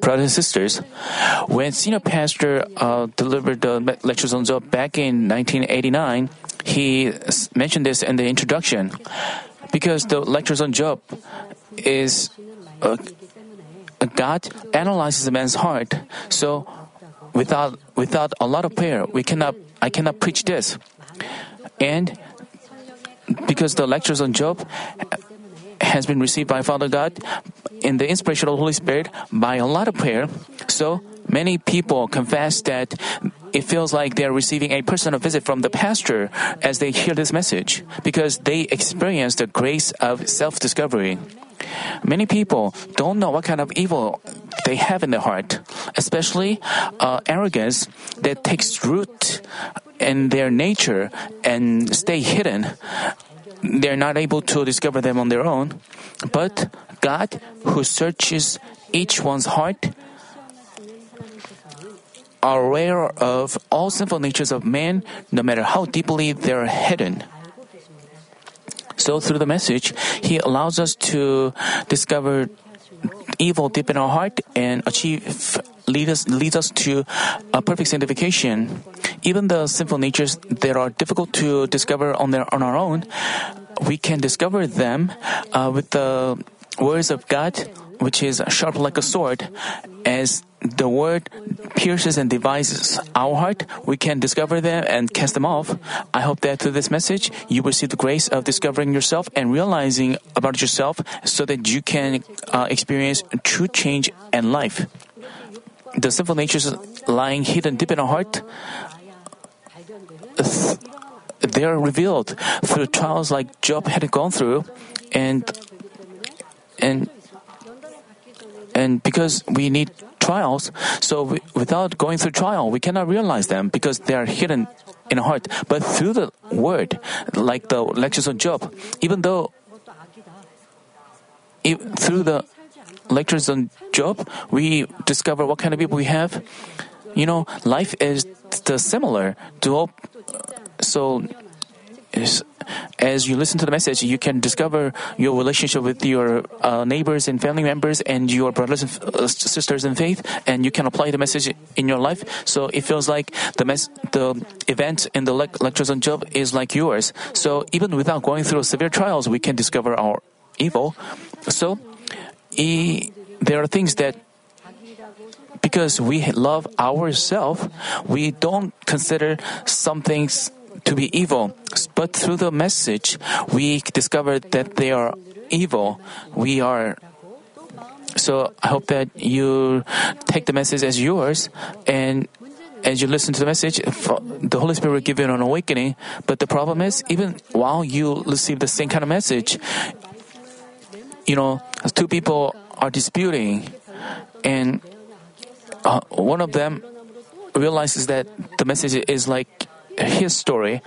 Brothers and sisters, when senior pastor uh, delivered the lectures on Job back in 1989, he mentioned this in the introduction. Because the lectures on Job is uh, God analyzes a man's heart. So without without a lot of prayer, we cannot I cannot preach this. And because the lectures on Job has been received by Father God in the inspiration of the Holy Spirit by a lot of prayer. So many people confess that it feels like they're receiving a personal visit from the pastor as they hear this message because they experience the grace of self discovery. Many people don't know what kind of evil they have in their heart, especially uh, arrogance that takes root in their nature and stay hidden they're not able to discover them on their own. But God, who searches each one's heart, are aware of all sinful natures of man, no matter how deeply they're hidden. So through the message, He allows us to discover evil deep in our heart and achieve lead us leads us to a perfect sanctification. Even the sinful natures that are difficult to discover on their on our own, we can discover them uh, with the words of God, which is sharp like a sword. As the word pierces and divides our heart, we can discover them and cast them off. I hope that through this message, you will see the grace of discovering yourself and realizing about yourself so that you can uh, experience true change and life. The sinful natures lying hidden deep in our heart, they are revealed through trials like Job had gone through, and and and because we need trials, so we, without going through trial, we cannot realize them because they are hidden in heart. But through the word, like the lectures on Job, even though if, through the lectures on Job, we discover what kind of people we have. You know, life is the similar to all. So, as you listen to the message, you can discover your relationship with your uh, neighbors and family members and your brothers and uh, sisters in faith, and you can apply the message in your life. So it feels like the mess, the event in the lec- lectures on Job is like yours. So even without going through severe trials, we can discover our evil. So e- there are things that because we love ourselves, we don't consider some things to be evil. But through the message, we discovered that they are evil. We are. So I hope that you take the message as yours and as you listen to the message, the Holy Spirit will give you an awakening. But the problem is, even while you receive the same kind of message, you know, two people are disputing, and uh, one of them realizes that the message is like his story,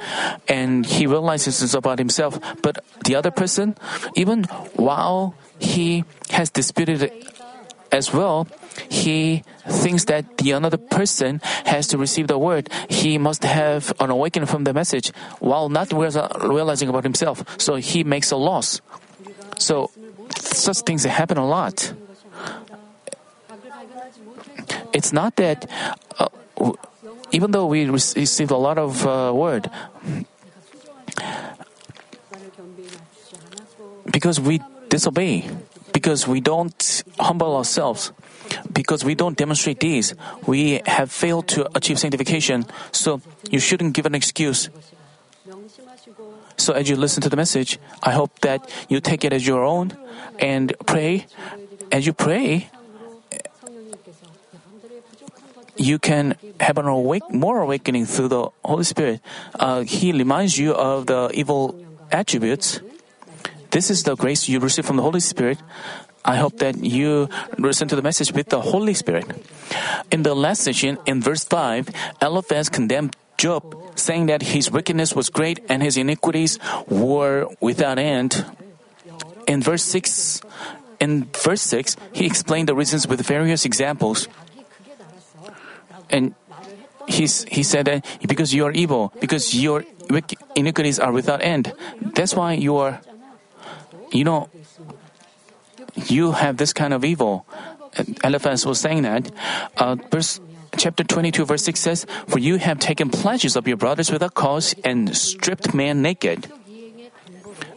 and he realizes it's about himself. But the other person, even while he has disputed as well, he thinks that the another person has to receive the word. He must have an awakening from the message while not realizing about himself. So he makes a loss. So such things happen a lot. It's not that uh, even though we receive a lot of uh, word, because we disobey, because we don't humble ourselves, because we don't demonstrate these, we have failed to achieve sanctification. So you shouldn't give an excuse. So as you listen to the message, I hope that you take it as your own and pray. As you pray, you can have an awake, more awakening through the Holy Spirit. Uh, he reminds you of the evil attributes. This is the grace you receive from the Holy Spirit. I hope that you listen to the message with the Holy Spirit. In the last session, in verse 5, Eliphaz condemned Job, saying that his wickedness was great and his iniquities were without end. In verse 6, in verse 6, he explained the reasons with various examples. And he's, he said that because you are evil, because your iniquities are without end, that's why you are, you know, you have this kind of evil. Eliphaz was saying that. Uh, verse chapter 22 verse 6 says, For you have taken pledges of your brothers without cause and stripped man naked.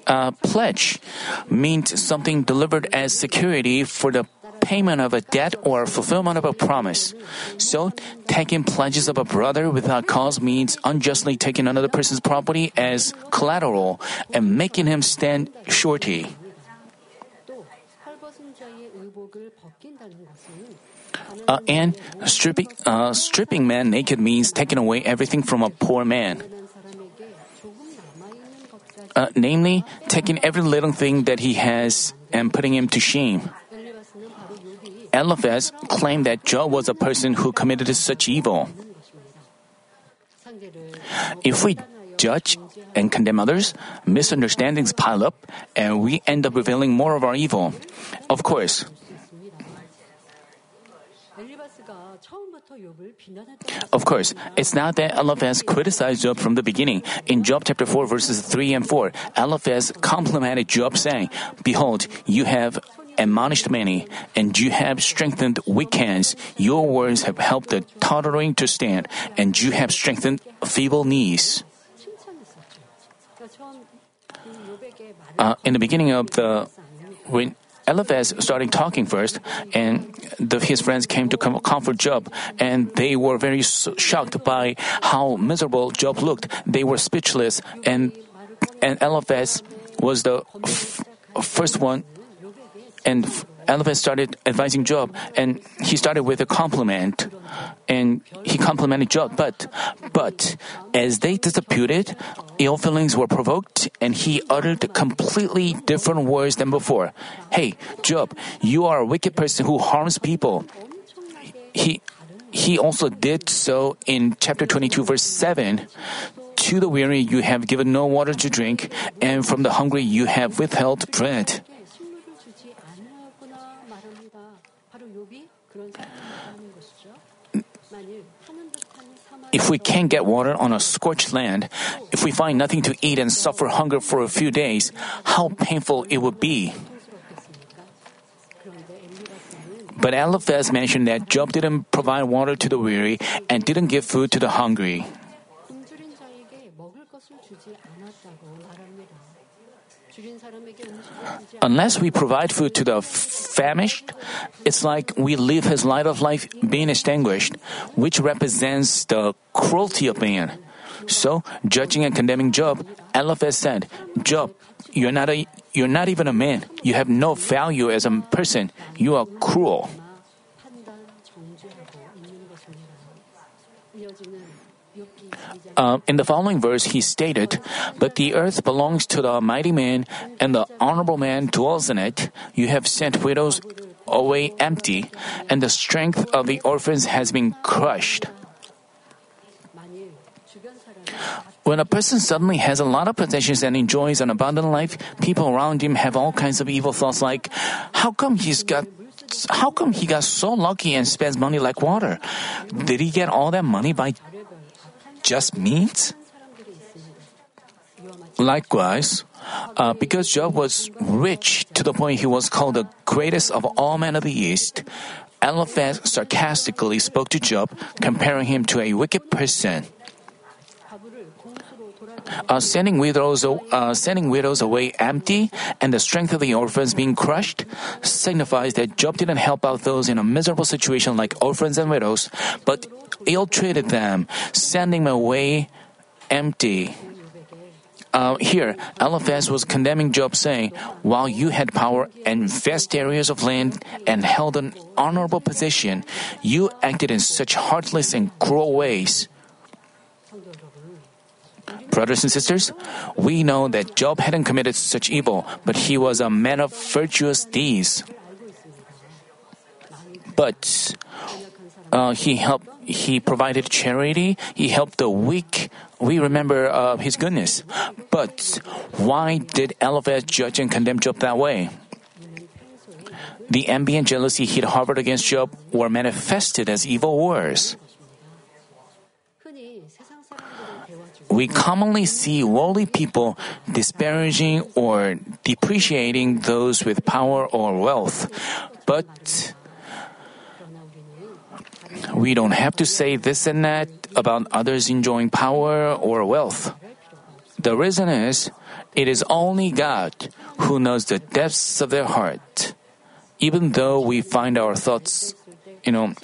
A pledge means something delivered as security for the payment of a debt or fulfillment of a promise. So, taking pledges of a brother without cause means unjustly taking another person's property as collateral and making him stand surety. Uh, and stripping, uh, stripping man naked means taking away everything from a poor man. Uh, namely, taking every little thing that he has and putting him to shame. Eliphaz claimed that Job was a person who committed such evil. If we judge and condemn others, misunderstandings pile up and we end up revealing more of our evil. Of course, Of course, it's not that Eliphaz criticized Job from the beginning. In Job chapter 4 verses 3 and 4, Eliphaz complimented Job saying, Behold, you have admonished many, and you have strengthened weak hands. Your words have helped the tottering to stand, and you have strengthened feeble knees. Uh, in the beginning of the when Eliphaz started talking first, and the, his friends came to comfort Job, and they were very shocked by how miserable Job looked. They were speechless, and and Eliphaz was the f- first one, and Eliphaz started advising Job, and he started with a compliment, and he complimented Job. But, but as they disputed, ill feelings were provoked, and he uttered completely different words than before. Hey, Job, you are a wicked person who harms people. He he also did so in chapter 22, verse 7. To the weary you have given no water to drink, and from the hungry you have withheld bread. If we can't get water on a scorched land, if we find nothing to eat and suffer hunger for a few days, how painful it would be. But Eliphaz mentioned that Job didn't provide water to the weary and didn't give food to the hungry. Unless we provide food to the famished, it's like we leave his light of life being extinguished, which represents the cruelty of man. So, judging and condemning Job, Eliphaz said, Job, you're not a, you're not even a man. You have no value as a person. You are cruel. Uh, in the following verse, he stated, But the earth belongs to the mighty man, and the honorable man dwells in it. You have sent widows away empty, and the strength of the orphans has been crushed. When a person suddenly has a lot of possessions and enjoys an abundant life, people around him have all kinds of evil thoughts like, how come he's got how come he got so lucky and spends money like water? Did he get all that money by just means? Likewise, uh, because Job was rich to the point he was called the greatest of all men of the East, Eliphaz sarcastically spoke to Job, comparing him to a wicked person. Uh, sending widows, uh, sending widows away empty and the strength of the orphans being crushed signifies that Job didn't help out those in a miserable situation like orphans and widows, but ill treated them, sending them away empty. Uh, here, Eliphaz was condemning Job, saying, While you had power and vast areas of land and held an honorable position, you acted in such heartless and cruel ways. Brothers and sisters, we know that Job hadn't committed such evil, but he was a man of virtuous deeds. But uh, he helped. He provided charity. He helped the weak. We remember uh, his goodness. But why did Eliphaz judge and condemn Job that way? The and jealousy he harbored against Job were manifested as evil words. we commonly see worldly people disparaging or depreciating those with power or wealth. But we don't have to say this and that about others enjoying power or wealth. The reason is, it is only God who knows the depths of their heart. Even though we find our thoughts, you know,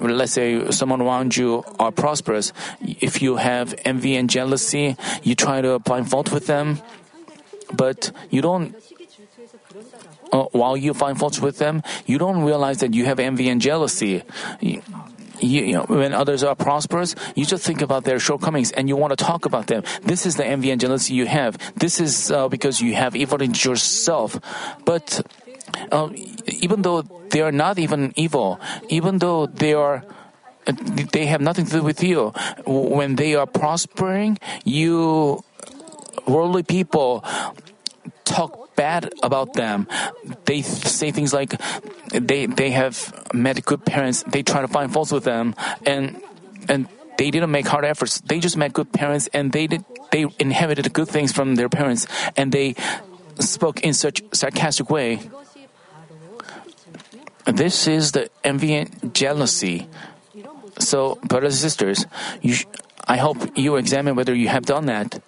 let's say someone around you are prosperous, if you have envy and jealousy, you try to find fault with them, but you don't. Uh, while you find faults with them, you don't realize that you have envy and jealousy. You, you know, when others are prosperous, you just think about their shortcomings and you want to talk about them. This is the envy and jealousy you have. This is uh, because you have evil in yourself. But uh, even though they are not even evil, even though they are they have nothing to do with you. When they are prospering, you worldly people talk bad about them. They say things like they they have met good parents. They try to find faults with them, and and they didn't make hard efforts. They just met good parents, and they did they inherited good things from their parents, and they spoke in such sarcastic way. This is the envy and jealousy. So, brothers and sisters, sh- I hope you examine whether you have done that.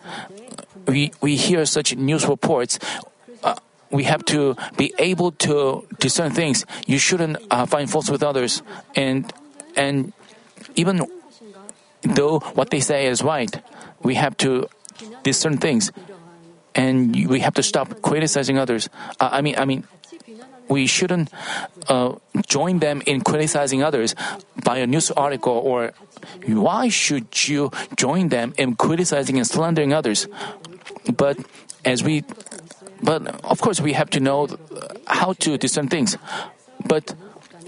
We, we hear such news reports. We have to be able to discern things. You shouldn't uh, find faults with others, and and even though what they say is right, we have to discern things, and we have to stop criticizing others. Uh, I mean, I mean, we shouldn't uh, join them in criticizing others by a news article or why should you join them in criticizing and slandering others but as we but of course we have to know how to discern things but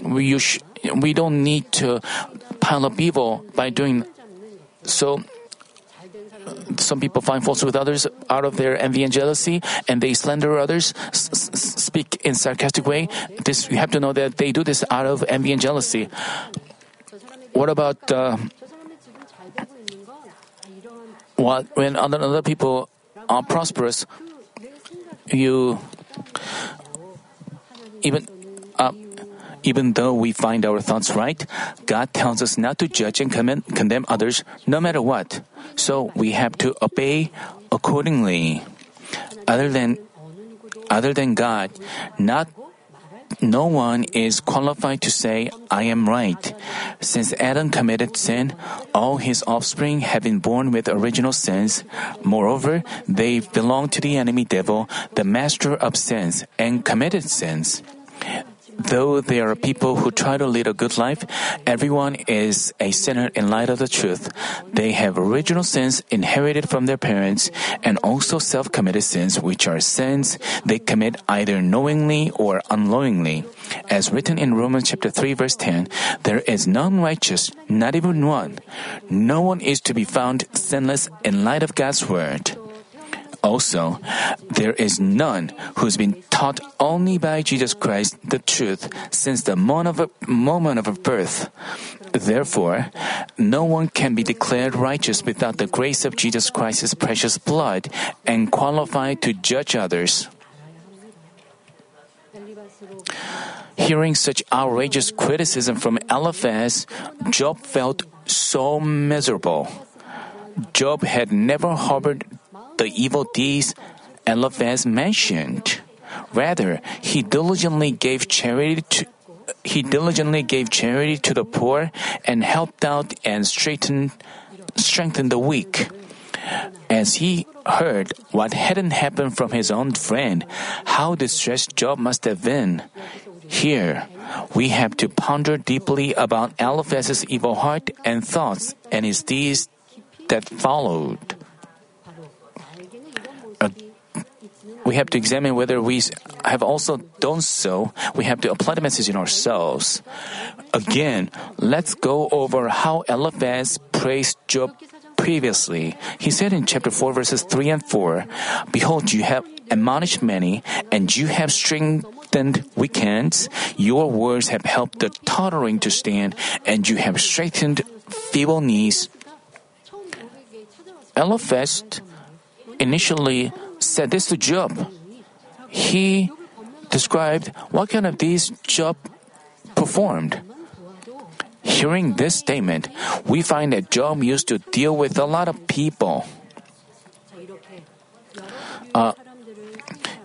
we sh- we don't need to pile up evil by doing so some people find faults with others out of their envy and jealousy, and they slander others, s- s- speak in sarcastic way. This you have to know that they do this out of envy and jealousy. What about uh, what when other other people are prosperous? You even. Uh, even though we find our thoughts right, God tells us not to judge and condemn others no matter what. So we have to obey accordingly. Other than other than God, not no one is qualified to say, I am right. Since Adam committed sin, all his offspring have been born with original sins. Moreover, they belong to the enemy devil, the master of sins, and committed sins. Though there are people who try to lead a good life, everyone is a sinner in light of the truth. They have original sins inherited from their parents and also self-committed sins which are sins they commit either knowingly or unknowingly. As written in Romans chapter 3 verse 10, there is none righteous, not even one. No one is to be found sinless in light of God's word. Also, there is none who's been taught only by Jesus Christ the truth since the moment of birth. Therefore, no one can be declared righteous without the grace of Jesus Christ's precious blood and qualified to judge others. Hearing such outrageous criticism from Eliphaz, Job felt so miserable. Job had never harbored the evil deeds Eliphaz mentioned. Rather, he diligently gave charity to he diligently gave charity to the poor and helped out and straightened strengthened the weak. As he heard what hadn't happened from his own friend, how distressed Job must have been. Here, we have to ponder deeply about Eliphaz's evil heart and thoughts and his deeds that followed. We have to examine whether we have also done so. We have to apply the message in ourselves. Again, let's go over how Eliphaz praised Job previously. He said in chapter 4, verses 3 and 4 Behold, you have admonished many, and you have strengthened weak hands. Your words have helped the tottering to stand, and you have straightened feeble knees. Eliphaz initially said this to Job. He described what kind of deeds Job performed. Hearing this statement, we find that Job used to deal with a lot of people. Uh,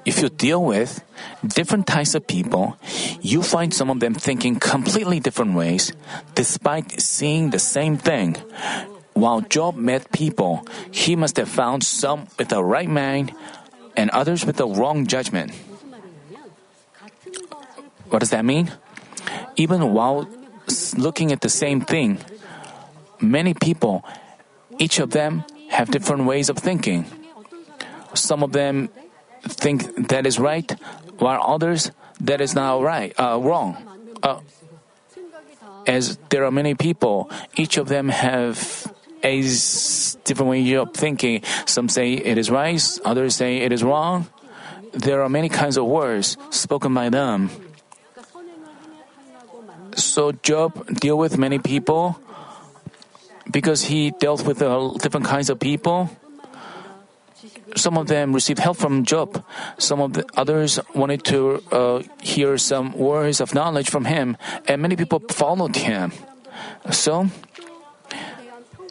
if you deal with different types of people, you find some of them thinking completely different ways, despite seeing the same thing. While Job met people, he must have found some with the right mind and others with the wrong judgment. What does that mean? Even while looking at the same thing, many people, each of them, have different ways of thinking. Some of them think that is right, while others that is not right, uh, wrong. Uh, as there are many people, each of them have a different way of thinking. Some say it is right, others say it is wrong. There are many kinds of words spoken by them. So Job deal with many people because he dealt with different kinds of people. Some of them received help from Job. Some of the others wanted to uh, hear some words of knowledge from him, and many people followed him. So,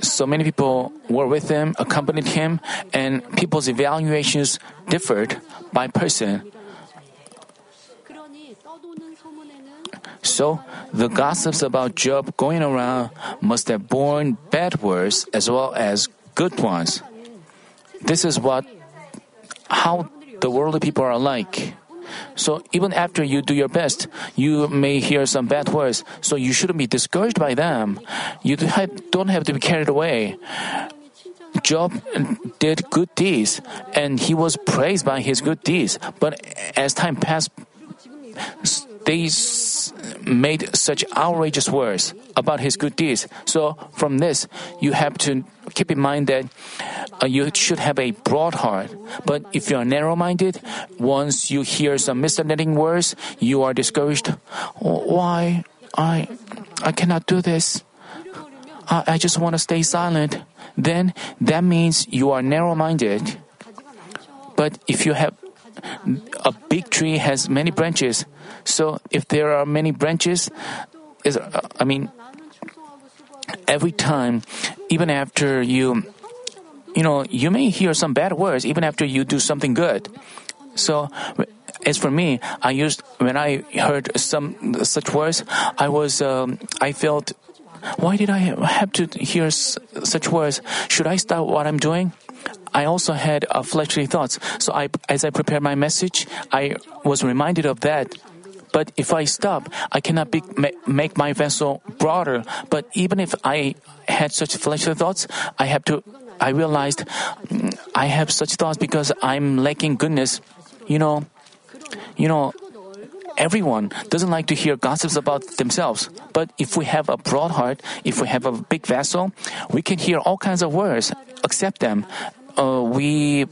so many people were with him, accompanied him, and people's evaluations differed by person. So, the gossips about Job going around must have borne bad words as well as good ones. This is what how the worldly people are like. So even after you do your best, you may hear some bad words. So you shouldn't be discouraged by them. You don't have to be carried away. Job did good deeds, and he was praised by his good deeds. But as time passed, they made such outrageous words about his good deeds. So from this, you have to keep in mind that uh, you should have a broad heart. But if you are narrow-minded, once you hear some misleading words, you are discouraged. Why I I cannot do this. I, I just want to stay silent. Then that means you are narrow-minded. But if you have a big tree has many branches. So if there are many branches, is I mean, every time, even after you, you know, you may hear some bad words even after you do something good. So, as for me, I used when I heard some such words, I was um, I felt, why did I have to hear such words? Should I stop what I'm doing? I also had uh, fleshly thoughts. So I, as I prepared my message, I was reminded of that. But if I stop, I cannot be, make my vessel broader. But even if I had such fleshly thoughts, I have to. I realized I have such thoughts because I'm lacking goodness. You know, you know, everyone doesn't like to hear gossips about themselves. But if we have a broad heart, if we have a big vessel, we can hear all kinds of words, accept them, uh, we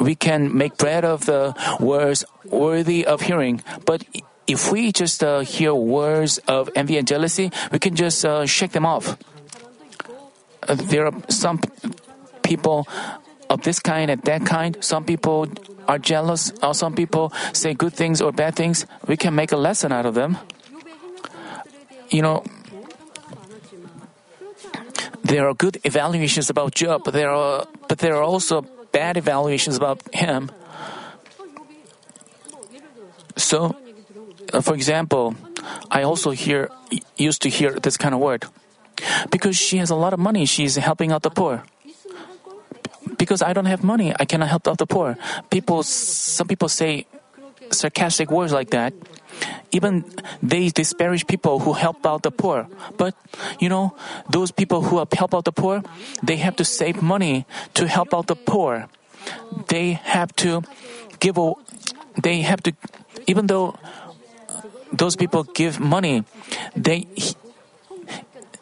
we can make bread of the words worthy of hearing. But if we just uh, hear words of envy and jealousy, we can just uh, shake them off. There are some people of this kind and that kind. Some people are jealous, or some people say good things or bad things. We can make a lesson out of them. You know, there are good evaluations about Job, but there are but there are also bad evaluations about him. So, uh, for example, I also hear used to hear this kind of word. Because she has a lot of money, she's helping out the poor. Because I don't have money, I cannot help out the poor. People, some people say sarcastic words like that. Even they disparage people who help out the poor. But, you know, those people who help out the poor, they have to save money to help out the poor. They have to give, they have to, even though those people give money, they,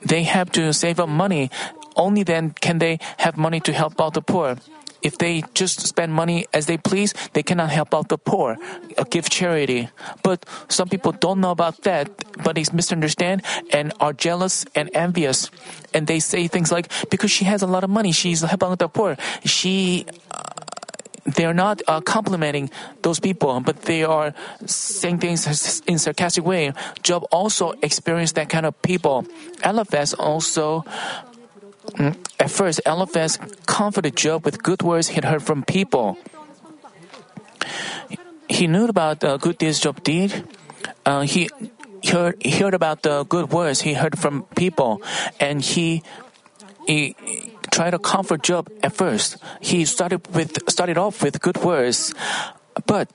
they have to save up money. Only then can they have money to help out the poor. If they just spend money as they please, they cannot help out the poor, uh, give charity. But some people don't know about that, but they misunderstand and are jealous and envious. And they say things like, because she has a lot of money, she's helping out the poor. She, uh, they're not uh, complimenting those people, but they are saying things in sarcastic way. Job also experienced that kind of people. Eliphaz also at first, Eliphaz comforted Job with good words he'd heard from people. He knew about the good deeds Job did. Uh, he heard, heard about the good words he heard from people, and he, he tried to comfort Job at first. He started with started off with good words, but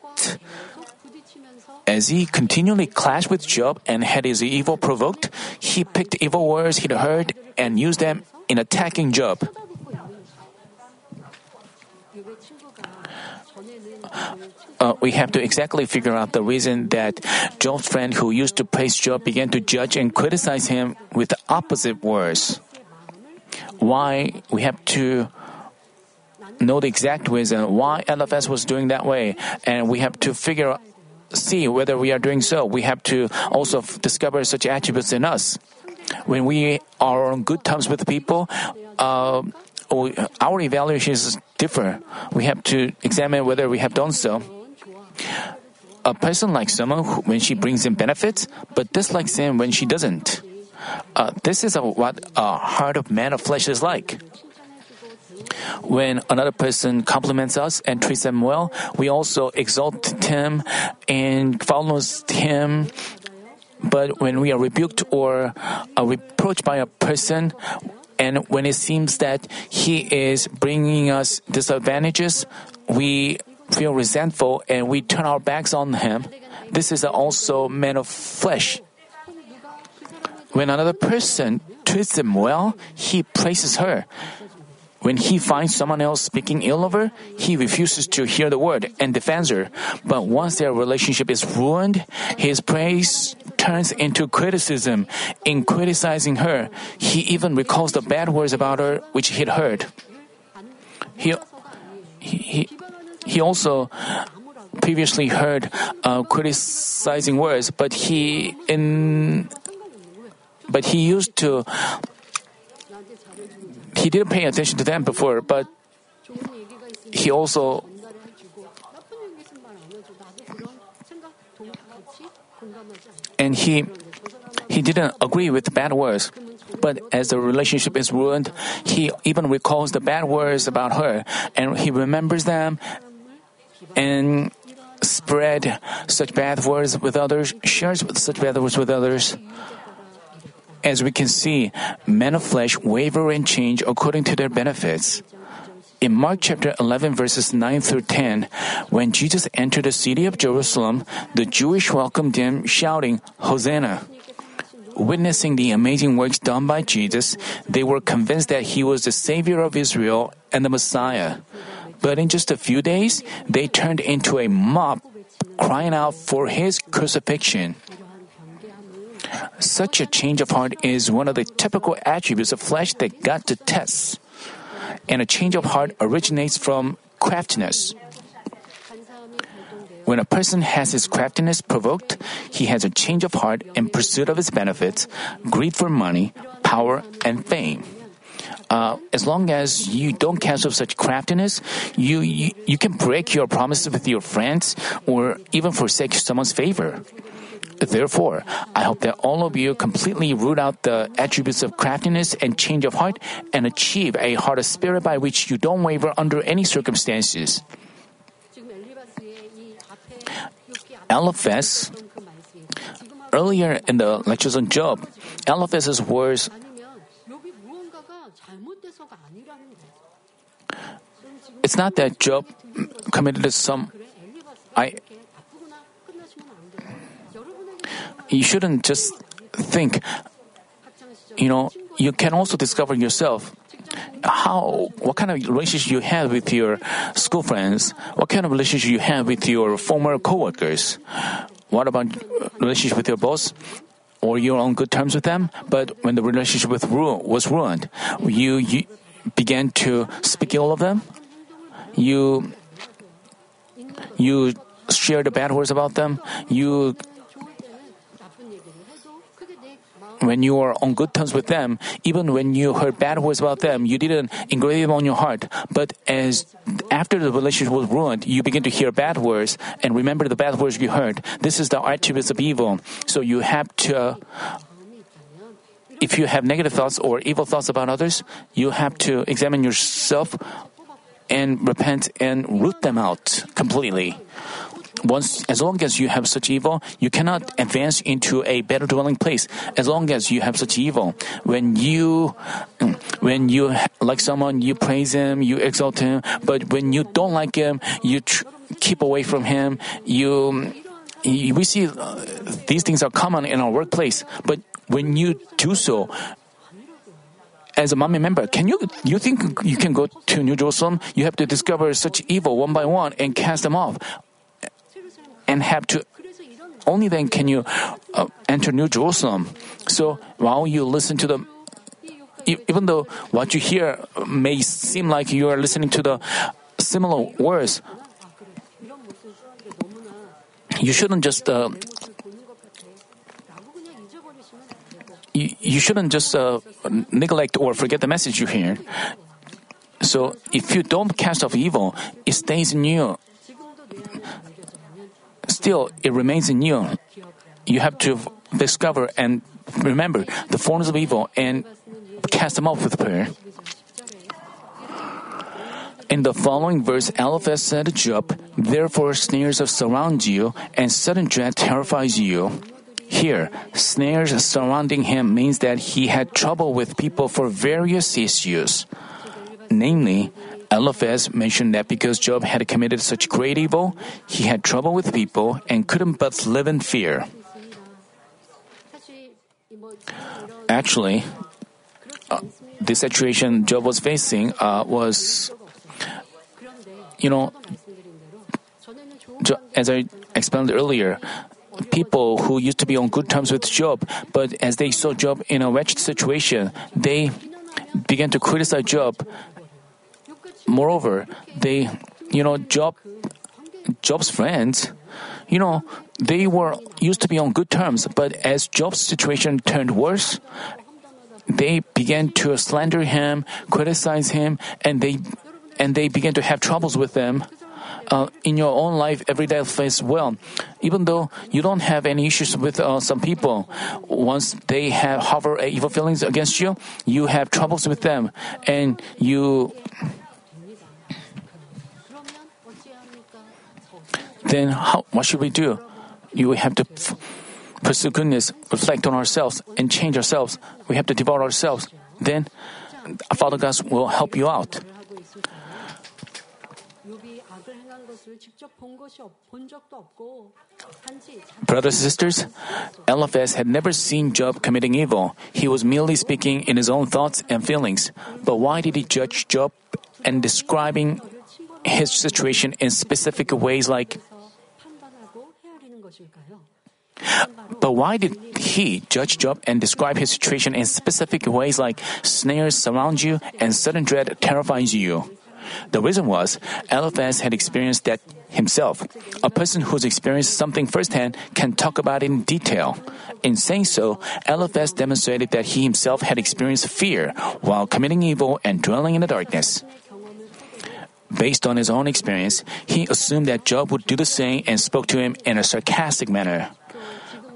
as he continually clashed with Job and had his evil provoked, he picked evil words he'd heard and used them in attacking Job. Uh, we have to exactly figure out the reason that Job's friend who used to praise Job began to judge and criticize him with the opposite words. Why we have to know the exact reason why Eliphaz was doing that way, and we have to figure see whether we are doing so. We have to also discover such attributes in us. When we are on good terms with people, uh, our evaluations differ. We have to examine whether we have done so. A person likes someone who, when she brings in benefits, but dislikes him when she doesn't. Uh, this is a, what a heart of man of flesh is like. When another person compliments us and treats them well, we also exalt him and follows him but when we are rebuked or uh, reproached by a person, and when it seems that he is bringing us disadvantages, we feel resentful and we turn our backs on him. This is also man of flesh. When another person treats him well, he praises her. When he finds someone else speaking ill of her, he refuses to hear the word and defends her. But once their relationship is ruined, his praise turns into criticism. In criticizing her, he even recalls the bad words about her which he'd heard. He, he, he also previously heard uh, criticizing words, but he in but he used to he didn't pay attention to them before, but he also and he he didn't agree with bad words. But as the relationship is ruined, he even recalls the bad words about her and he remembers them and spread such bad words with others, shares such bad words with others. As we can see, men of flesh waver and change according to their benefits. In Mark chapter 11 verses 9 through 10, when Jesus entered the city of Jerusalem, the Jewish welcomed him shouting, Hosanna! Witnessing the amazing works done by Jesus, they were convinced that he was the Savior of Israel and the Messiah. But in just a few days, they turned into a mob crying out for his crucifixion. Such a change of heart is one of the typical attributes of flesh that God detests. And a change of heart originates from craftiness. When a person has his craftiness provoked, he has a change of heart in pursuit of his benefits, greed for money, power, and fame. Uh, as long as you don't cancel such craftiness, you, you, you can break your promises with your friends or even forsake someone's favor. Therefore, I hope that all of you completely root out the attributes of craftiness and change of heart and achieve a heart of spirit by which you don't waver under any circumstances. Eliphaz, earlier in the lectures on Job, Eliphaz's words it's not that Job committed some I you shouldn't just think, you know, you can also discover yourself. How what kind of relationship you have with your school friends? What kind of relationship you have with your former coworkers? What about relationship with your boss? Or you're on good terms with them? But when the relationship with ru- was ruined you, you began to speak ill of them? You you share the bad words about them. You when you are on good terms with them, even when you heard bad words about them, you didn't engrave them on your heart. But as after the relationship was ruined, you begin to hear bad words and remember the bad words you heard. This is the attributes of evil. So you have to. If you have negative thoughts or evil thoughts about others, you have to examine yourself and repent and root them out completely once as long as you have such evil, you cannot advance into a better dwelling place. As long as you have such evil, when you when you like someone, you praise him, you exalt him. But when you don't like him, you tr- keep away from him. You, you we see uh, these things are common in our workplace. But when you do so, as a Manmin member, can you you think you can go to New Jerusalem? You have to discover such evil one by one and cast them off and have to only then can you uh, enter New Jerusalem. So while you listen to the even though what you hear may seem like you are listening to the similar words, you shouldn't just uh, you, shouldn't just uh, neglect or forget the message you hear. So if you don't cast off evil, it stays in you still it remains in you. You have to discover and remember the forms of evil and cast them off with prayer. In the following verse, Eliphaz said to Job, Therefore snares surround you, and sudden dread terrifies you. Here, snares surrounding him means that he had trouble with people for various issues. Namely, Eliphaz mentioned that because Job had committed such great evil, he had trouble with people and couldn't but live in fear. Actually, uh, the situation Job was facing uh, was, you know, as I explained earlier, people who used to be on good terms with Job, but as they saw Job in a wretched situation, they began to criticize Job Moreover, they, you know, Job, Job's friends, you know, they were used to be on good terms, but as Job's situation turned worse, they began to slander him, criticize him, and they and they began to have troubles with them. Uh, in your own life, everyday life as well. Even though you don't have any issues with uh, some people, once they have harbor evil feelings against you, you have troubles with them, and you then how, what should we do? You have to pursue goodness, reflect on ourselves, and change ourselves. We have to devote ourselves. Then uh, Father God will help you out. Brothers and sisters, Eliphaz had never seen Job committing evil. He was merely speaking in his own thoughts and feelings. But why did he judge Job and describing his situation in specific ways like but why did he judge Job and describe his situation in specific ways like snares surround you and sudden dread terrifies you? The reason was Eliphaz had experienced that himself. A person who's experienced something firsthand can talk about it in detail. In saying so, Eliphaz demonstrated that he himself had experienced fear while committing evil and dwelling in the darkness. Based on his own experience, he assumed that Job would do the same and spoke to him in a sarcastic manner.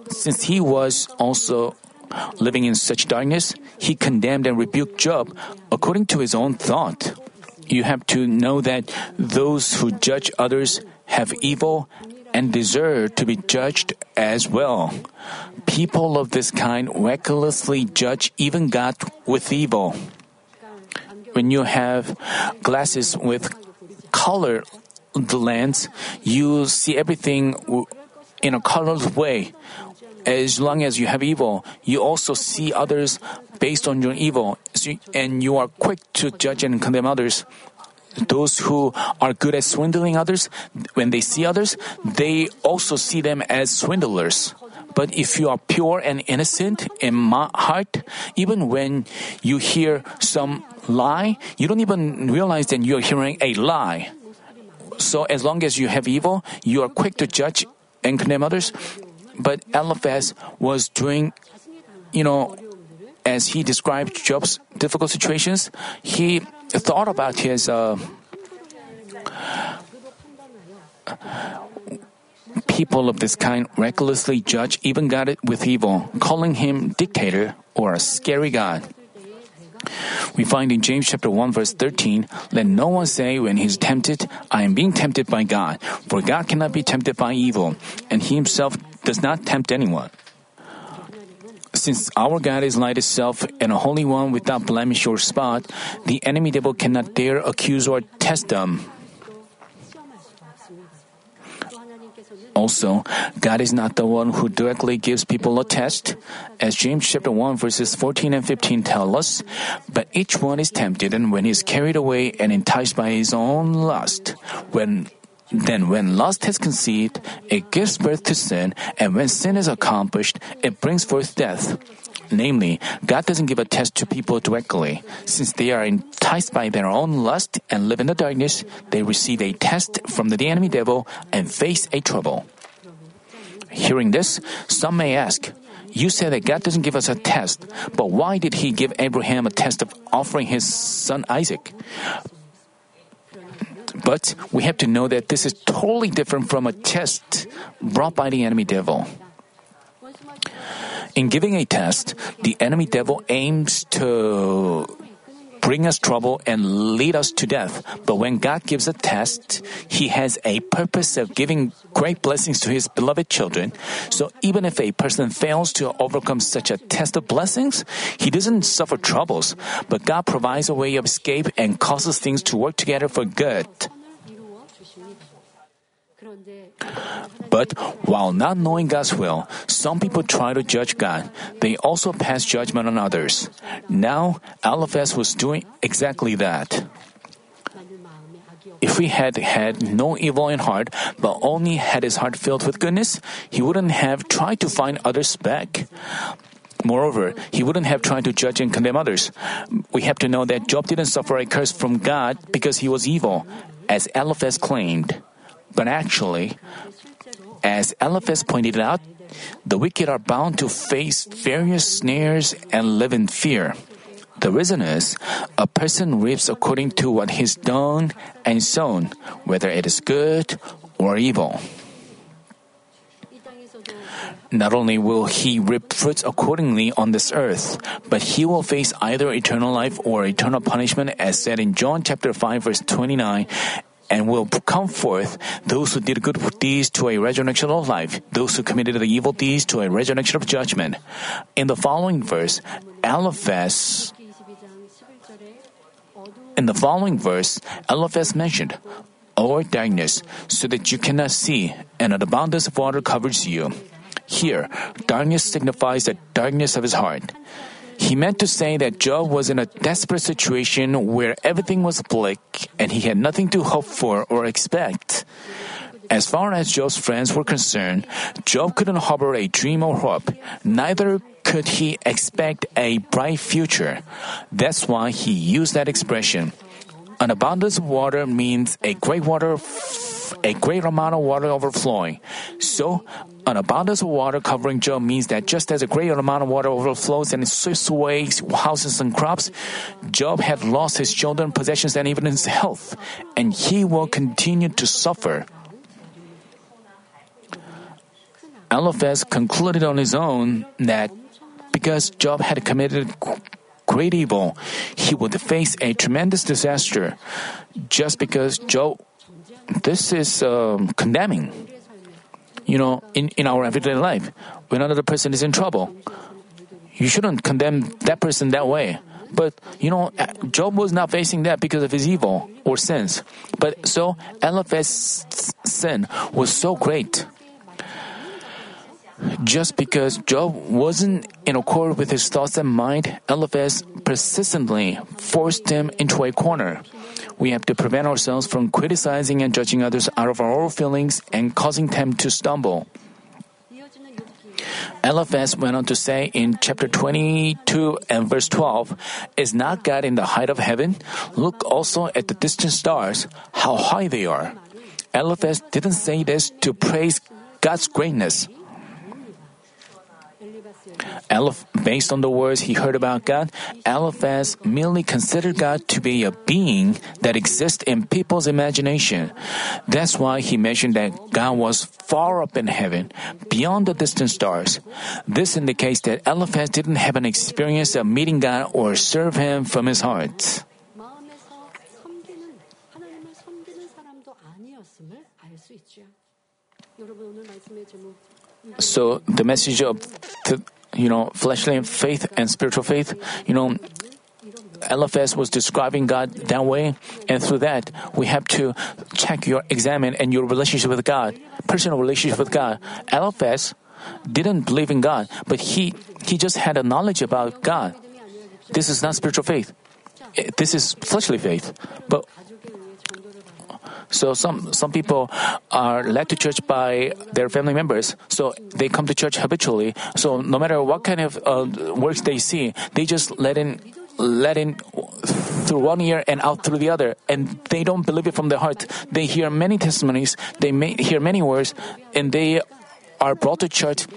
Since he was also living in such darkness, he condemned and rebuked Job according to his own thought. You have to know that those who judge others have evil and deserve to be judged as well. People of this kind recklessly judge even God with evil. When you have glasses with color lens, you see everything in a colored way. As long as you have evil, you also see others based on your evil, and you are quick to judge and condemn others. Those who are good at swindling others, when they see others, they also see them as swindlers. But if you are pure and innocent in my heart, even when you hear some lie, you don't even realize that you are hearing a lie. so as long as you have evil, you are quick to judge and condemn others. But Eliphaz was doing, you know, as he described Job's difficult situations, he thought about his uh, people of this kind recklessly judge even God with evil, calling him dictator or a scary God. We find in James chapter 1 verse 13, let no one say when he is tempted, I am being tempted by God, for God cannot be tempted by evil, and he himself does not tempt anyone. Since our God is light itself and a holy one without blemish or spot, the enemy devil cannot dare accuse or test them. Also, God is not the one who directly gives people a test, as James chapter 1 verses 14 and 15 tell us, but each one is tempted and when he is carried away and enticed by his own lust, when then when lust has conceived, it gives birth to sin, and when sin is accomplished, it brings forth death. Namely, God doesn't give a test to people directly. Since they are enticed by their own lust and live in the darkness, they receive a test from the enemy devil and face a trouble. Hearing this, some may ask, you said that God doesn't give us a test, but why did He give Abraham a test of offering his son Isaac? But we have to know that this is totally different from a test brought by the enemy devil. In giving a test, the enemy devil aims to bring us trouble and lead us to death. But when God gives a test, He has a purpose of giving great blessings to His beloved children. So even if a person fails to overcome such a test of blessings, he doesn't suffer troubles, but God provides a way of escape and causes things to work together for good. But while not knowing God's will, some people try to judge God. They also pass judgment on others. Now, Eliphaz was doing exactly that. If he had had no evil in heart, but only had his heart filled with goodness, he wouldn't have tried to find others back. Moreover, he wouldn't have tried to judge and condemn others. We have to know that Job didn't suffer a curse from God because he was evil, as Eliphaz claimed. But actually, as Eliphaz pointed out, the wicked are bound to face various snares and live in fear. The reason is a person reaps according to what he's done and sown, whether it is good or evil. Not only will he reap fruits accordingly on this earth, but he will face either eternal life or eternal punishment as said in John chapter 5 verse 29 and will come forth those who did good deeds to a resurrection of life, those who committed the evil deeds to a resurrection of judgment. In the following verse, Eliphaz in the following verse, Eliphaz mentioned, or darkness, so that you cannot see, and an abundance of water covers you. Here, darkness signifies the darkness of his heart. He meant to say that Job was in a desperate situation where everything was bleak and he had nothing to hope for or expect. As far as Job's friends were concerned, Job couldn't harbor a dream or hope. Neither could he expect a bright future. That's why he used that expression. An abundance of water means a great water a great amount of water overflowing. So, an abundance of water covering Job means that just as a great amount of water overflows and sweeps away houses and crops, Job had lost his children, possessions, and even his health, and he will continue to suffer. Eliphaz concluded on his own that because Job had committed great evil, he would face a tremendous disaster. Just because Job this is um, condemning. You know, in, in our everyday life, when another person is in trouble, you shouldn't condemn that person that way. But, you know, Job was not facing that because of his evil or sins. But so Eliphaz's sin was so great. Just because Job wasn't in accord with his thoughts and mind, Eliphaz persistently forced him into a corner we have to prevent ourselves from criticizing and judging others out of our own feelings and causing them to stumble. Eliphaz went on to say in chapter 22 and verse 12, Is not God in the height of heaven? Look also at the distant stars, how high they are. Eliphaz didn't say this to praise God's greatness. Based on the words he heard about God, Eliphaz merely considered God to be a being that exists in people's imagination. That's why he mentioned that God was far up in heaven, beyond the distant stars. This indicates that Eliphaz didn't have an experience of meeting God or serve him from his heart. So the message of th- you know fleshly faith and spiritual faith, you know, Eliphaz was describing God that way, and through that we have to check your examine and your relationship with God, personal relationship with God. Eliphaz didn't believe in God, but he he just had a knowledge about God. This is not spiritual faith. This is fleshly faith. But so some some people are led to church by their family members. So they come to church habitually. So no matter what kind of uh, works they see, they just let in let in through one ear and out through the other, and they don't believe it from their heart. They hear many testimonies, they may hear many words, and they are brought to church.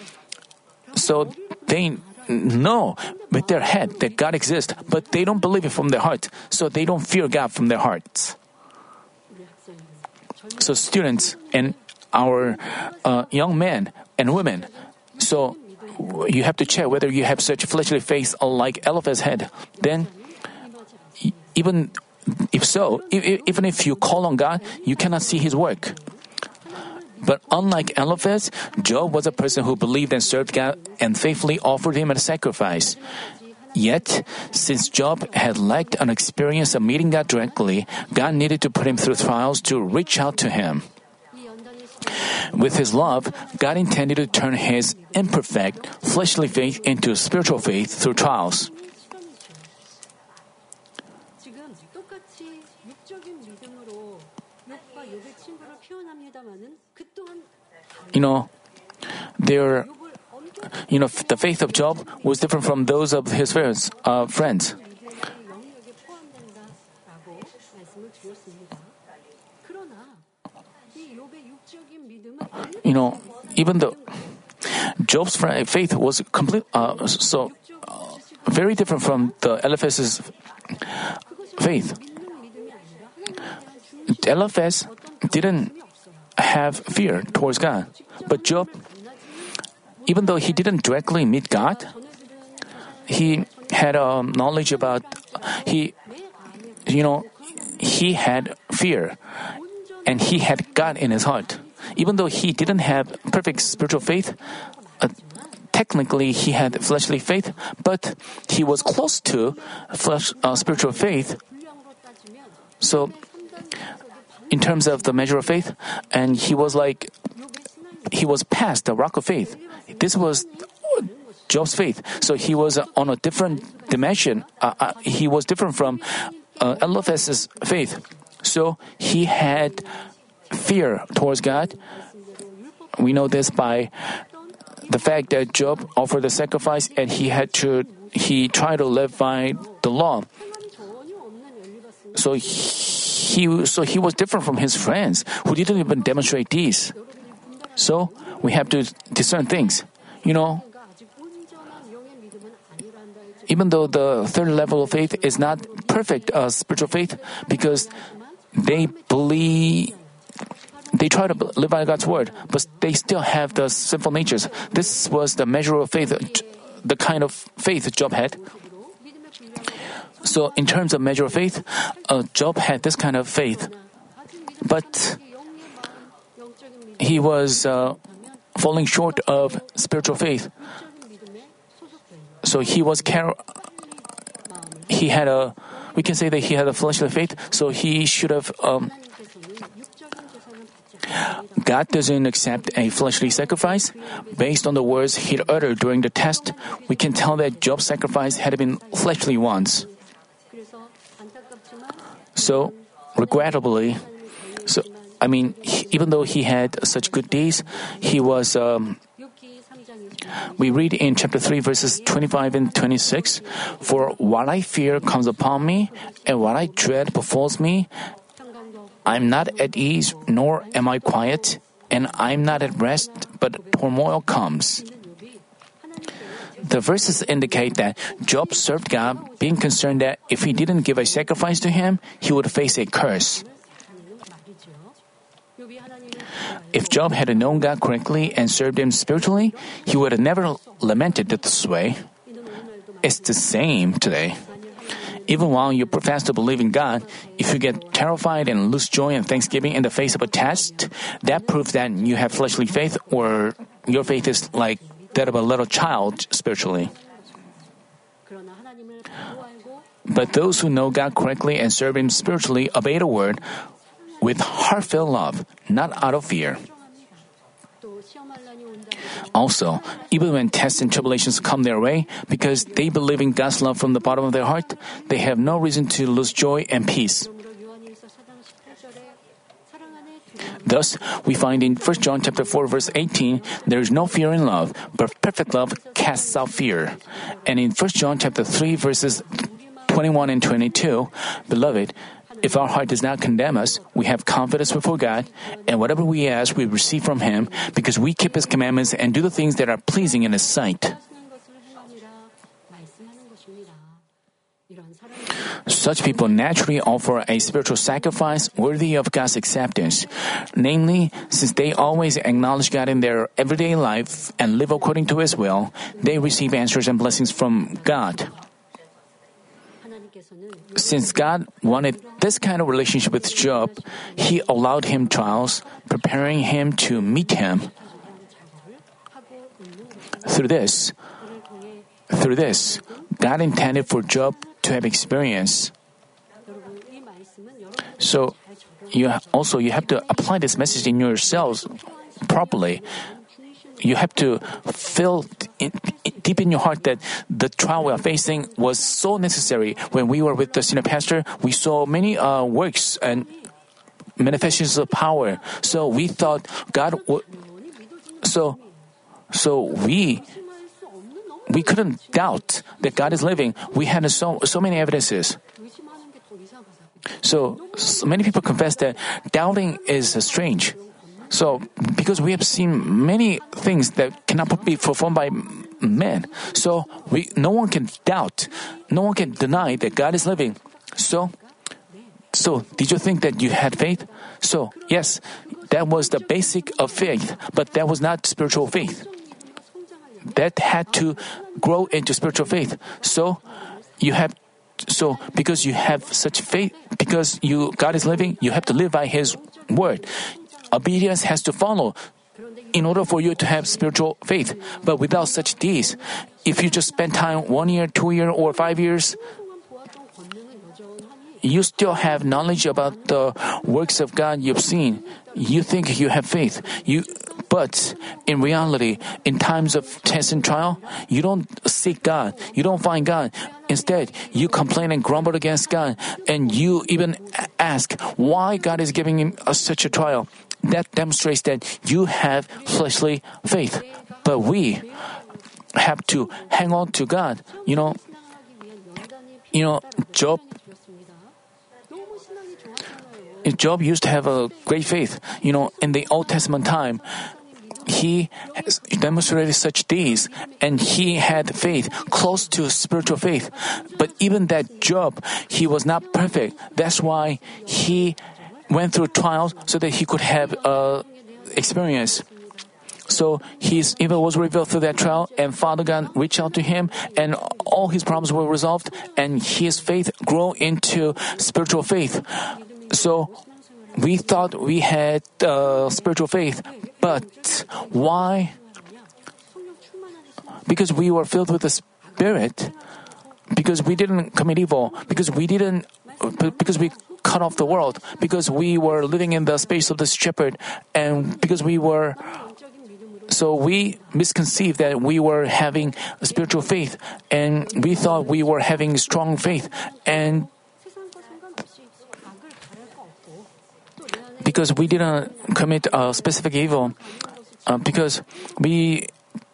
So they know with their head that God exists, but they don't believe it from their heart. So they don't fear God from their hearts. So students and our uh, young men and women, so you have to check whether you have such fleshly faith like Eliphaz had. Then, even if so, even if you call on God, you cannot see His work. But unlike Eliphaz, Job was a person who believed and served God and faithfully offered Him a sacrifice. Yet, since Job had lacked an experience of meeting God directly, God needed to put him through trials to reach out to him. With his love, God intended to turn his imperfect, fleshly faith into spiritual faith through trials. You know, there you know, the faith of Job was different from those of his friends. Uh, friends. You know, even though Job's faith was complete, uh, so uh, very different from the Eliphaz's faith. Eliphaz didn't have fear towards God, but Job even though he didn't directly meet God, he had a knowledge about, he, you know, he had fear and he had God in his heart. Even though he didn't have perfect spiritual faith, uh, technically he had fleshly faith, but he was close to flesh, uh, spiritual faith. So, in terms of the measure of faith, and he was like, he was past the rock of faith. This was Job's faith. So he was on a different dimension. Uh, uh, he was different from uh, Eliphaz's faith. So he had fear towards God. We know this by the fact that Job offered the sacrifice and he had to he tried to live by the law. So he so he was different from his friends who didn't even demonstrate these. So we have to discern things. You know, even though the third level of faith is not perfect uh, spiritual faith, because they believe, they try to live by God's word, but they still have the sinful natures. This was the measure of faith, uh, the kind of faith Job had. So, in terms of measure of faith, uh, Job had this kind of faith, but he was. Uh, falling short of spiritual faith. So he was care. he had a we can say that he had a fleshly faith. So he should have. Um, God doesn't accept a fleshly sacrifice. Based on the words he uttered during the test, we can tell that Job's sacrifice had been fleshly ones. So, regrettably, I mean, he, even though he had such good deeds, he was. Um, we read in chapter 3, verses 25 and 26 For what I fear comes upon me, and what I dread befalls me. I'm not at ease, nor am I quiet, and I'm not at rest, but turmoil comes. The verses indicate that Job served God, being concerned that if he didn't give a sacrifice to him, he would face a curse. If Job had known God correctly and served him spiritually, he would have never lamented this way. It's the same today. Even while you profess to believe in God, if you get terrified and lose joy and thanksgiving in the face of a test, that proves that you have fleshly faith or your faith is like that of a little child spiritually. But those who know God correctly and serve Him spiritually obey the word with heartfelt love, not out of fear. Also, even when tests and tribulations come their way, because they believe in God's love from the bottom of their heart, they have no reason to lose joy and peace. Thus, we find in 1 John chapter 4 verse 18, there is no fear in love, but perfect love casts out fear. And in 1 John chapter 3 verses 21 and 22, beloved, if our heart does not condemn us, we have confidence before God, and whatever we ask, we receive from Him, because we keep His commandments and do the things that are pleasing in His sight. Such people naturally offer a spiritual sacrifice worthy of God's acceptance. Namely, since they always acknowledge God in their everyday life and live according to His will, they receive answers and blessings from God. Since God wanted this kind of relationship with Job, He allowed him trials, preparing him to meet Him. Through this, through this, God intended for Job to have experience. So, you also you have to apply this message in yourselves properly you have to feel deep in your heart that the trial we are facing was so necessary. When we were with the senior pastor, we saw many uh, works and manifestations of power. So we thought God would. So, so we we couldn't doubt that God is living. We had so so many evidences. So, so many people confess that doubting is strange. So, because we have seen many things that cannot be performed by men, so we no one can doubt, no one can deny that God is living. So, so did you think that you had faith? So yes, that was the basic of faith, but that was not spiritual faith. That had to grow into spiritual faith. So you have so because you have such faith because you God is living, you have to live by his word obedience has to follow in order for you to have spiritual faith. But without such deeds, if you just spend time one year, two year, or five years, you still have knowledge about the works of God you've seen. You think you have faith. You, but in reality, in times of test and trial, you don't seek God. You don't find God. Instead, you complain and grumble against God, and you even ask why God is giving us such a trial that demonstrates that you have fleshly faith. But we have to hang on to God. You know, you know, Job. Job used to have a great faith. You know, in the Old Testament time, he demonstrated such deeds and he had faith close to spiritual faith. But even that Job, he was not perfect. That's why he went through trials so that he could have uh, experience. So his evil was revealed through that trial, and Father God reached out to him, and all his problems were resolved, and his faith grew into spiritual faith. So we thought we had uh, spiritual faith, but why? Because we were filled with the Spirit, because we didn't commit evil, because we didn't, because we cut off the world because we were living in the space of the shepherd and because we were so we misconceived that we were having spiritual faith and we thought we were having strong faith and because we didn't commit a specific evil uh, because we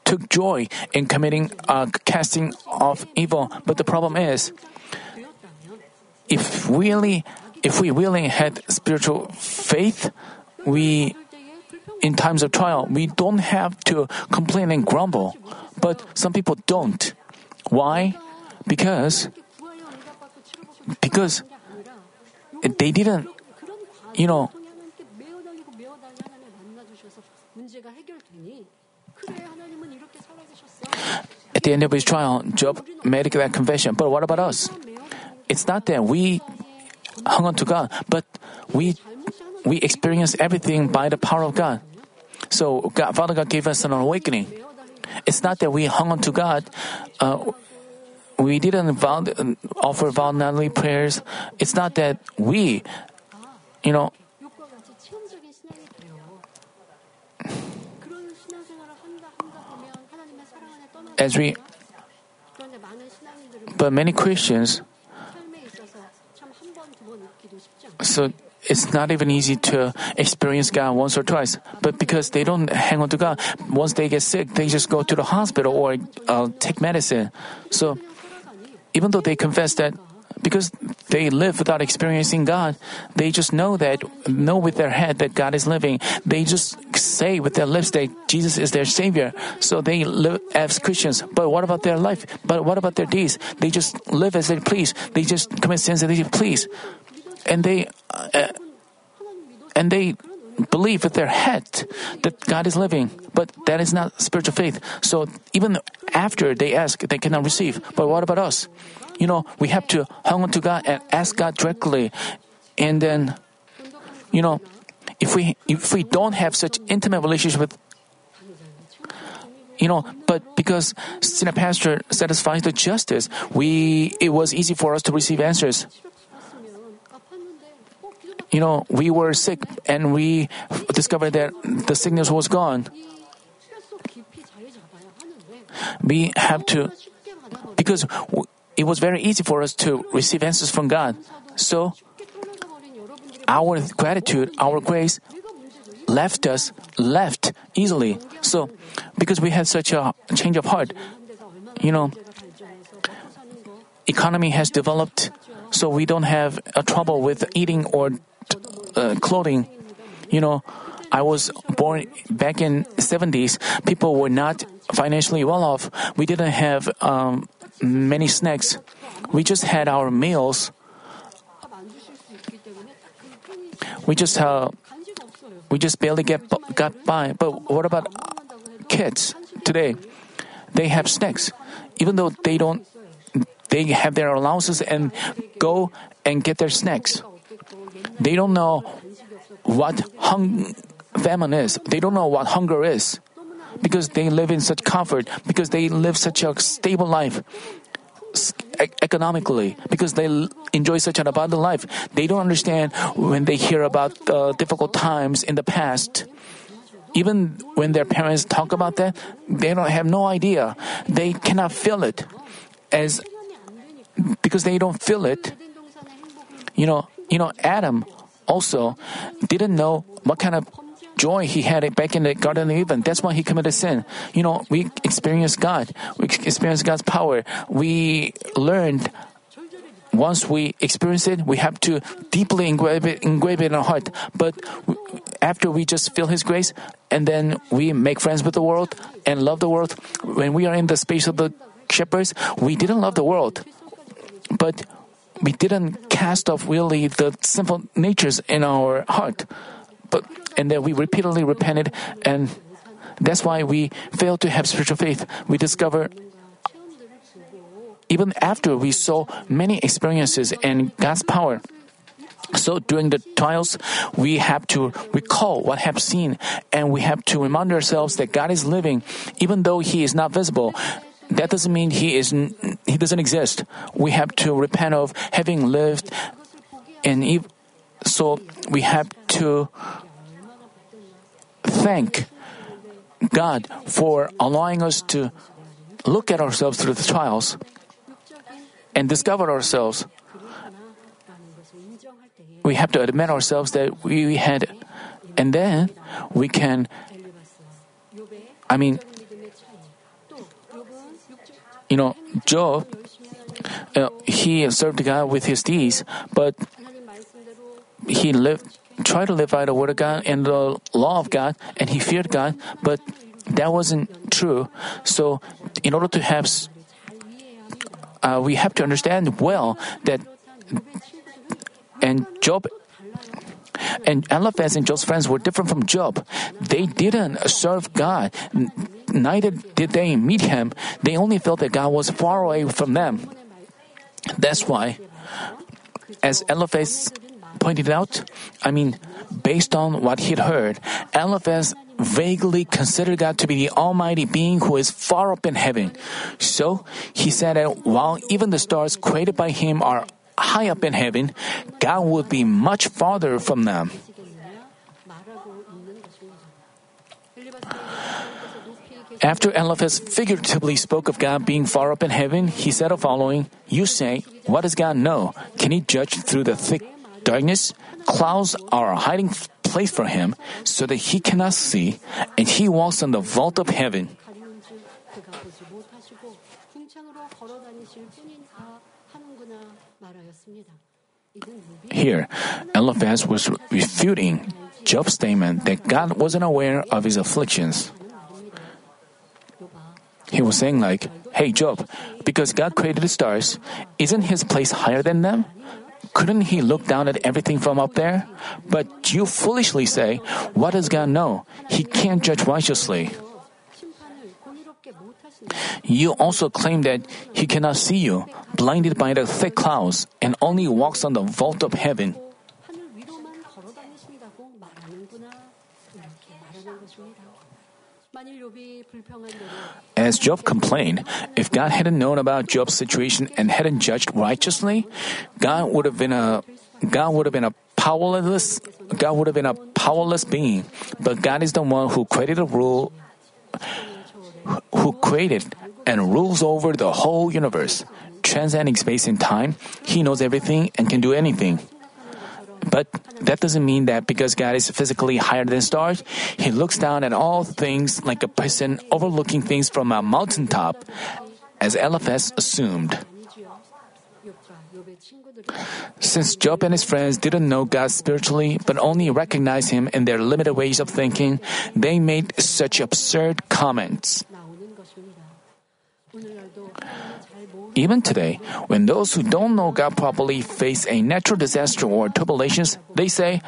took joy in committing uh, casting off evil. But the problem is if really if we really had spiritual faith, we, in times of trial, we don't have to complain and grumble. But some people don't. Why? Because, because they didn't, you know, at the end of his trial, Job made that confession. But what about us? It's not that we hung on to God, but we we experience everything by the power of God. So God, Father God gave us an awakening. It's not that we hung on to God. Uh, we didn't vow, offer vow prayers. It's not that we, you know, as we, but many Christians, so it's not even easy to experience God once or twice. But because they don't hang on to God, once they get sick, they just go to the hospital or uh, take medicine. So even though they confess that because they live without experiencing God, they just know that, know with their head that God is living. They just say with their lips that Jesus is their Savior. So they live as Christians. But what about their life? But what about their deeds? They just live as they please. They just commit sins as they please. And they, uh, and they believe with their head that God is living, but that is not spiritual faith. So even after they ask, they cannot receive. But what about us? You know, we have to hang on to God and ask God directly. And then, you know, if we if we don't have such intimate relationship with you know, but because senior pastor satisfies the justice, we it was easy for us to receive answers. You know, we were sick and we discovered that the sickness was gone. We have to, because it was very easy for us to receive answers from God. So, our gratitude, our grace left us, left easily. So, because we had such a change of heart, you know, economy has developed, so we don't have a trouble with eating or uh, clothing. You know, I was born back in 70s. People were not financially well off. We didn't have um, many snacks. We just had our meals. We just uh, we just barely get got by. But what about kids today? They have snacks, even though they don't. They have their allowances and go and get their snacks. They don't know what hung famine is. They don't know what hunger is because they live in such comfort, because they live such a stable life economically, because they enjoy such an abundant life. They don't understand when they hear about uh, difficult times in the past. Even when their parents talk about that, they don't have no idea. They cannot feel it as because they don't feel it. You know, you know, Adam also didn't know what kind of joy he had back in the Garden of Eden. That's why he committed sin. You know, we experienced God. We experienced God's power. We learned once we experience it, we have to deeply engrave it, engrave it in our heart. But after we just feel His grace, and then we make friends with the world and love the world, when we are in the space of the shepherds, we didn't love the world. But we didn't cast off really the sinful natures in our heart. But and then we repeatedly repented, and that's why we fail to have spiritual faith. We discover even after we saw many experiences and God's power. So during the trials, we have to recall what have seen, and we have to remind ourselves that God is living, even though He is not visible that doesn't mean he is he doesn't exist. We have to repent of having lived, and if, so we have to thank God for allowing us to look at ourselves through the trials and discover ourselves. We have to admit ourselves that we had, and then we can. I mean, you know, Job, uh, he served God with his deeds, but he lived, tried to live by the word of God and the law of God, and he feared God, but that wasn't true. So, in order to have, uh, we have to understand well that, and Job and Eliphaz and Job's friends were different from Job. They didn't serve God. Neither did they meet him. They only felt that God was far away from them. That's why, as Eliphaz pointed out, I mean, based on what he'd heard, Eliphaz vaguely considered God to be the Almighty Being who is far up in heaven. So he said that while even the stars created by him are high up in heaven, God would be much farther from them. After Eliphaz figuratively spoke of God being far up in heaven, he said the following You say, What does God know? Can he judge through the thick darkness? Clouds are a hiding place for him, so that he cannot see, and he walks on the vault of heaven. Here, Eliphaz was refuting Job's statement that God wasn't aware of his afflictions. He was saying, like, hey, Job, because God created the stars, isn't his place higher than them? Couldn't he look down at everything from up there? But you foolishly say, what does God know? He can't judge righteously. You also claim that he cannot see you, blinded by the thick clouds, and only walks on the vault of heaven. As Job complained, if God hadn't known about Job's situation and hadn't judged righteously, God would have been a God would have been a powerless God would have been a powerless being. But God is the one who created a rule who created and rules over the whole universe, transcending space and time, He knows everything and can do anything. But that doesn't mean that because God is physically higher than stars, He looks down at all things like a person overlooking things from a mountaintop, as Eliphaz assumed. Since Job and his friends didn't know God spiritually, but only recognized Him in their limited ways of thinking, they made such absurd comments. Even today, when those who don't know God properly face a natural disaster or tribulations, they say,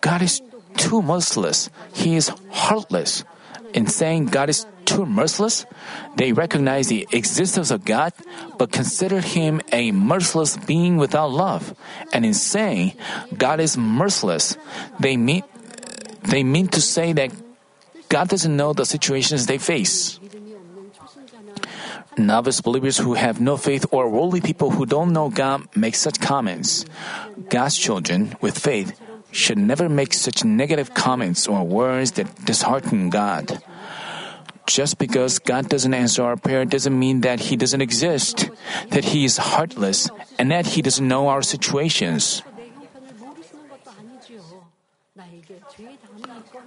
God is too merciless. He is heartless. In saying God is too merciless, they recognize the existence of God, but consider Him a merciless being without love. And in saying God is merciless, they mean, they mean to say that God doesn't know the situations they face. Novice believers who have no faith or worldly people who don't know God make such comments. God's children with faith should never make such negative comments or words that dishearten God. Just because God doesn't answer our prayer doesn't mean that He doesn't exist, that He is heartless, and that He doesn't know our situations.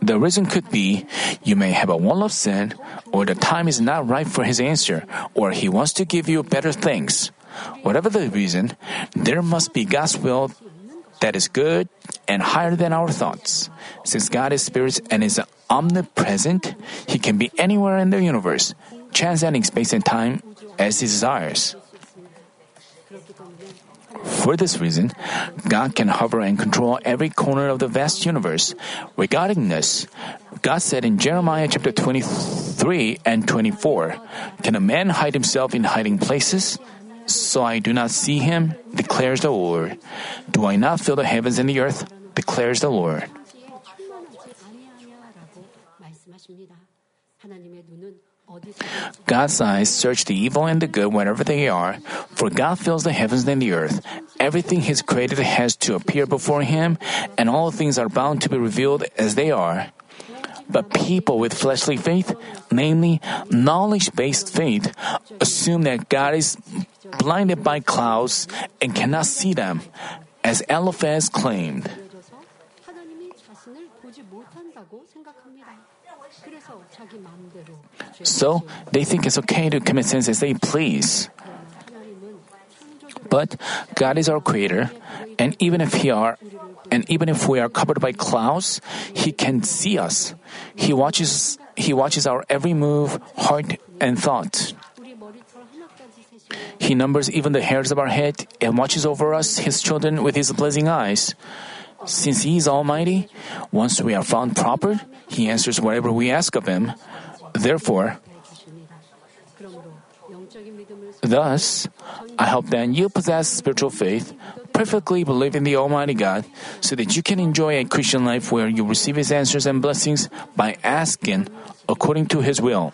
The reason could be you may have a wall of sin, or the time is not right for His answer, or He wants to give you better things. Whatever the reason, there must be God's will that is good and higher than our thoughts. Since God is spirit and is omnipresent, He can be anywhere in the universe, transcending space and time as He desires. For this reason, God can hover and control every corner of the vast universe. Regarding this, God said in Jeremiah chapter 23 and 24, Can a man hide himself in hiding places? So I do not see him, declares the Lord. Do I not fill the heavens and the earth? declares the Lord. God's eyes search the evil and the good wherever they are, for God fills the heavens and the earth. Everything He's created has to appear before Him, and all things are bound to be revealed as they are. But people with fleshly faith, namely knowledge based faith, assume that God is blinded by clouds and cannot see them, as Eliphaz claimed. So they think it's okay to commit sins as they please. But God is our creator, and even if he are and even if we are covered by clouds, he can see us. He watches he watches our every move, heart and thought. He numbers even the hairs of our head and watches over us, his children, with his blessing eyes. Since He is Almighty, once we are found proper, He answers whatever we ask of Him. Therefore, Thus, I hope that you possess spiritual faith, perfectly believe in the Almighty God, so that you can enjoy a Christian life where you receive His answers and blessings by asking according to His will.